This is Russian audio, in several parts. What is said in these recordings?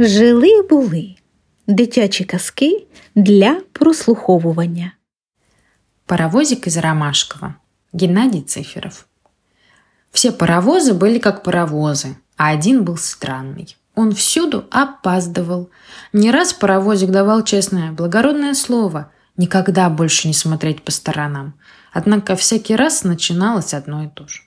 Жили були дитячі казки для прослуховування. Паровозик из Ромашкова. Геннадий Циферов. Все паровозы были как паровозы, а один был странный. Он всюду опаздывал. Не раз паровозик давал честное, благородное слово никогда больше не смотреть по сторонам. Однако всякий раз начиналось одно и то же.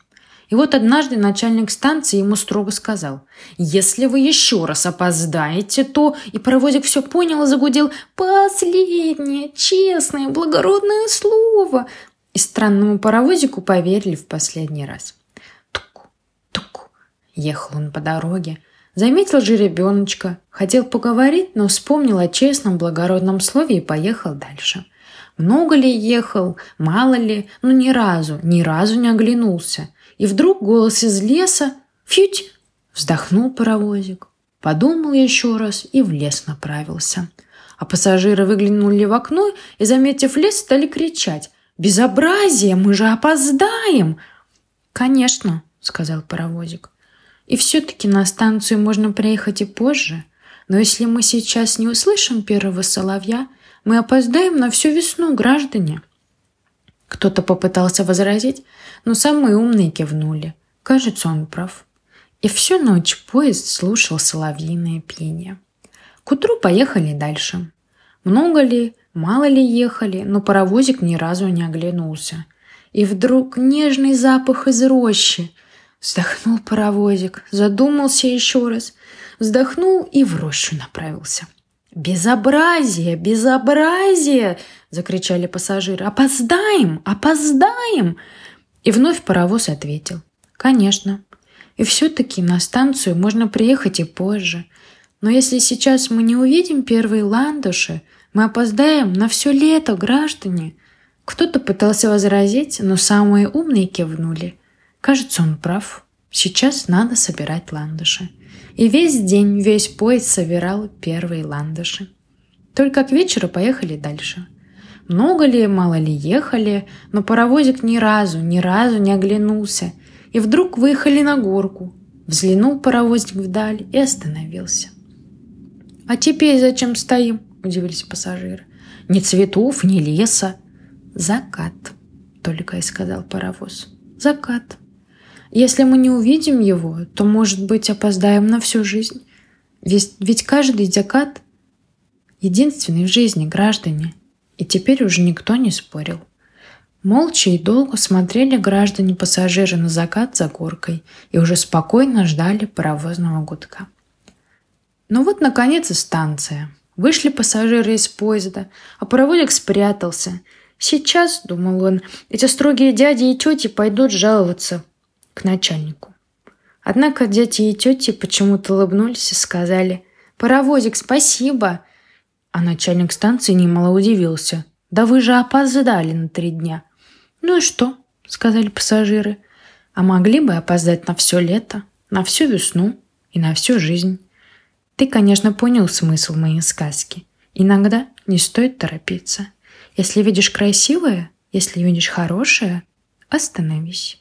И вот однажды начальник станции ему строго сказал, «Если вы еще раз опоздаете, то...» И паровозик все понял и загудел, «Последнее, честное, благородное слово!» И странному паровозику поверили в последний раз. Тук, тук. Ехал он по дороге. Заметил же ребеночка. Хотел поговорить, но вспомнил о честном, благородном слове и поехал дальше. Много ли ехал, мало ли, но ни разу, ни разу не оглянулся – и вдруг голос из леса «Фють!» Вздохнул паровозик, подумал еще раз и в лес направился. А пассажиры выглянули в окно и, заметив лес, стали кричать «Безобразие! Мы же опоздаем!» «Конечно», — сказал паровозик. «И все-таки на станцию можно приехать и позже. Но если мы сейчас не услышим первого соловья, мы опоздаем на всю весну, граждане». Кто-то попытался возразить, но самые умные кивнули. Кажется, он прав. И всю ночь поезд слушал соловьиное пение. К утру поехали дальше. Много ли, мало ли ехали, но паровозик ни разу не оглянулся. И вдруг нежный запах из рощи. Вздохнул паровозик, задумался еще раз, вздохнул и в рощу направился. «Безобразие! Безобразие!» – закричали пассажиры. «Опоздаем! Опоздаем!» И вновь паровоз ответил. «Конечно. И все-таки на станцию можно приехать и позже. Но если сейчас мы не увидим первые ландыши, мы опоздаем на все лето, граждане». Кто-то пытался возразить, но самые умные кивнули. Кажется, он прав. Сейчас надо собирать ландыши. И весь день весь поезд собирал первые ландыши. Только к вечеру поехали дальше. Много ли, мало ли ехали, но паровозик ни разу, ни разу не оглянулся. И вдруг выехали на горку. Взглянул паровозик вдаль и остановился. «А теперь зачем стоим?» – удивились пассажиры. «Ни цветов, ни леса». «Закат», – только и сказал паровоз. «Закат». Если мы не увидим его, то, может быть, опоздаем на всю жизнь. Ведь, ведь каждый закат единственный в жизни граждане. И теперь уже никто не спорил. Молча и долго смотрели граждане-пассажиры на закат за горкой и уже спокойно ждали паровозного гудка. Ну вот, наконец, и станция. Вышли пассажиры из поезда, а паровозик спрятался. Сейчас, думал он, эти строгие дяди и тети пойдут жаловаться начальнику. Однако дети и тети почему-то улыбнулись и сказали «Паровозик, спасибо!» А начальник станции немало удивился. «Да вы же опоздали на три дня!» «Ну и что?» — сказали пассажиры. «А могли бы опоздать на все лето, на всю весну и на всю жизнь. Ты, конечно, понял смысл моей сказки. Иногда не стоит торопиться. Если видишь красивое, если видишь хорошее, остановись».